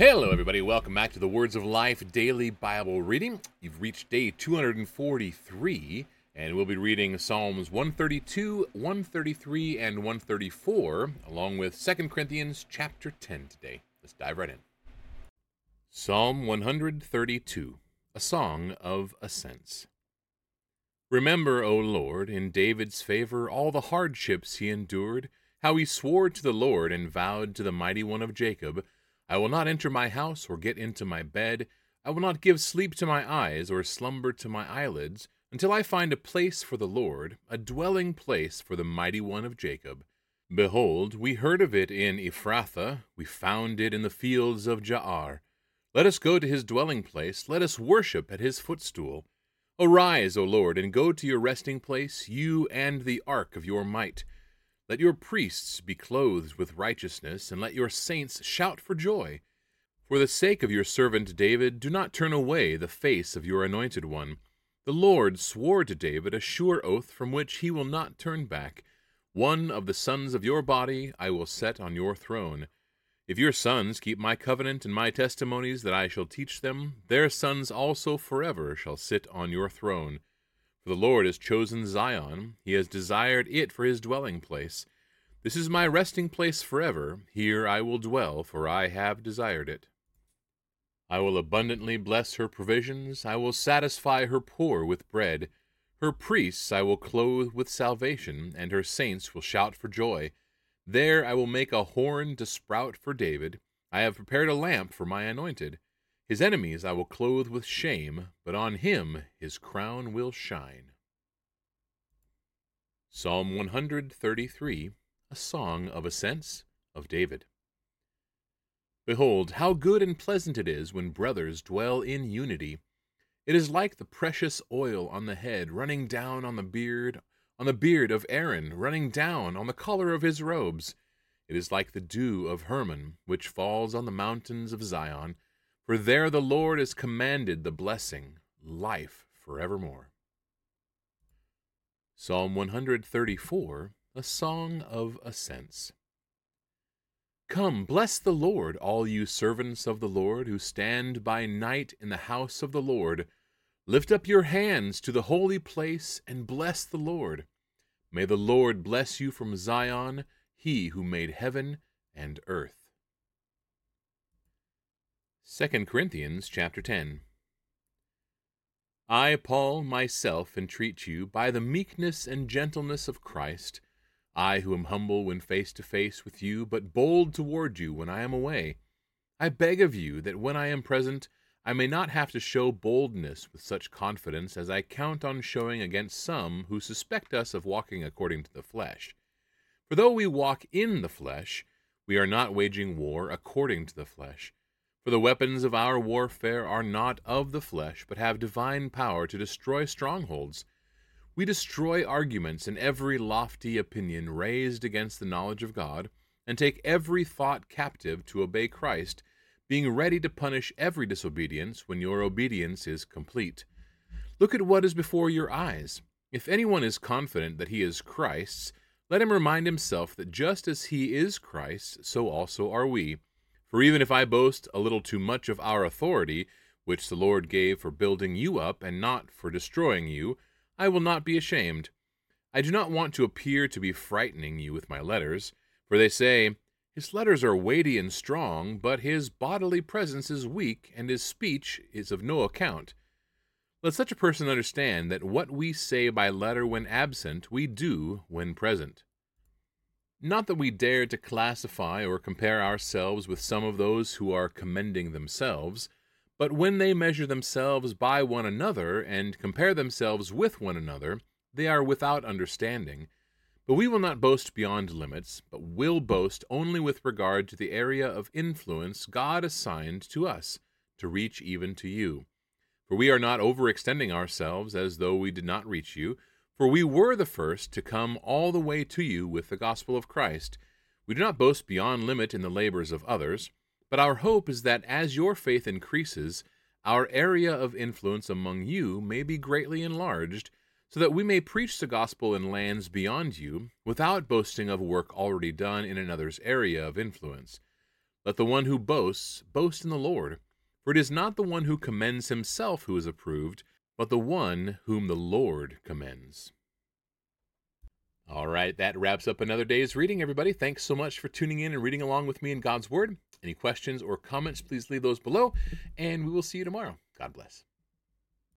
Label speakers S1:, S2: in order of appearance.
S1: Hello, everybody. Welcome back to the Words of Life Daily Bible Reading. You've reached day 243, and we'll be reading Psalms 132, 133, and 134, along with 2 Corinthians chapter 10 today. Let's dive right in. Psalm 132, a song of ascents. Remember, O Lord, in David's favor all the hardships he endured, how he swore to the Lord and vowed to the mighty one of Jacob, I will not enter my house or get into my bed. I will not give sleep to my eyes or slumber to my eyelids until I find a place for the Lord, a dwelling place for the mighty one of Jacob. Behold, we heard of it in Ephrathah, we found it in the fields of Jaar. Let us go to his dwelling place, let us worship at his footstool. Arise, O Lord, and go to your resting place, you and the ark of your might. Let your priests be clothed with righteousness, and let your saints shout for joy. For the sake of your servant David, do not turn away the face of your anointed one. The Lord swore to David a sure oath from which he will not turn back. One of the sons of your body I will set on your throne. If your sons keep my covenant and my testimonies that I shall teach them, their sons also forever shall sit on your throne. For the Lord has chosen Zion, he has desired it for his dwelling place. This is my resting place forever, here I will dwell, for I have desired it. I will abundantly bless her provisions, I will satisfy her poor with bread. Her priests I will clothe with salvation, and her saints will shout for joy. There I will make a horn to sprout for David. I have prepared a lamp for my anointed. His enemies I will clothe with shame, but on him his crown will shine. Psalm 133, a song of ascents of David. Behold, how good and pleasant it is when brothers dwell in unity. It is like the precious oil on the head running down on the beard, on the beard of Aaron, running down on the collar of his robes. It is like the dew of Hermon, which falls on the mountains of Zion for there the Lord has commanded the blessing, life forevermore. Psalm 134, a song of ascents. Come, bless the Lord, all you servants of the Lord who stand by night in the house of the Lord. Lift up your hands to the holy place and bless the Lord. May the Lord bless you from Zion, he who made heaven and earth. 2 Corinthians chapter 10 I, Paul, myself entreat you, by the meekness and gentleness of Christ, I who am humble when face to face with you, but bold toward you when I am away, I beg of you that when I am present, I may not have to show boldness with such confidence as I count on showing against some who suspect us of walking according to the flesh. For though we walk in the flesh, we are not waging war according to the flesh. For the weapons of our warfare are not of the flesh, but have divine power to destroy strongholds. We destroy arguments and every lofty opinion raised against the knowledge of God, and take every thought captive to obey Christ, being ready to punish every disobedience when your obedience is complete. Look at what is before your eyes. If anyone is confident that he is Christ's, let him remind himself that just as he is Christ, so also are we. For even if I boast a little too much of our authority, which the Lord gave for building you up and not for destroying you, I will not be ashamed. I do not want to appear to be frightening you with my letters, for they say, His letters are weighty and strong, but his bodily presence is weak, and his speech is of no account. Let such a person understand that what we say by letter when absent, we do when present. Not that we dare to classify or compare ourselves with some of those who are commending themselves, but when they measure themselves by one another and compare themselves with one another, they are without understanding. But we will not boast beyond limits, but will boast only with regard to the area of influence God assigned to us, to reach even to you. For we are not overextending ourselves as though we did not reach you for we were the first to come all the way to you with the gospel of Christ. We do not boast beyond limit in the labors of others, but our hope is that as your faith increases, our area of influence among you may be greatly enlarged, so that we may preach the gospel in lands beyond you, without boasting of work already done in another's area of influence. Let the one who boasts boast in the Lord. For it is not the one who commends himself who is approved, but the one whom the Lord commends. All right, that wraps up another day's reading, everybody. Thanks so much for tuning in and reading along with me in God's Word. Any questions or comments, please leave those below, and we will see you tomorrow. God bless.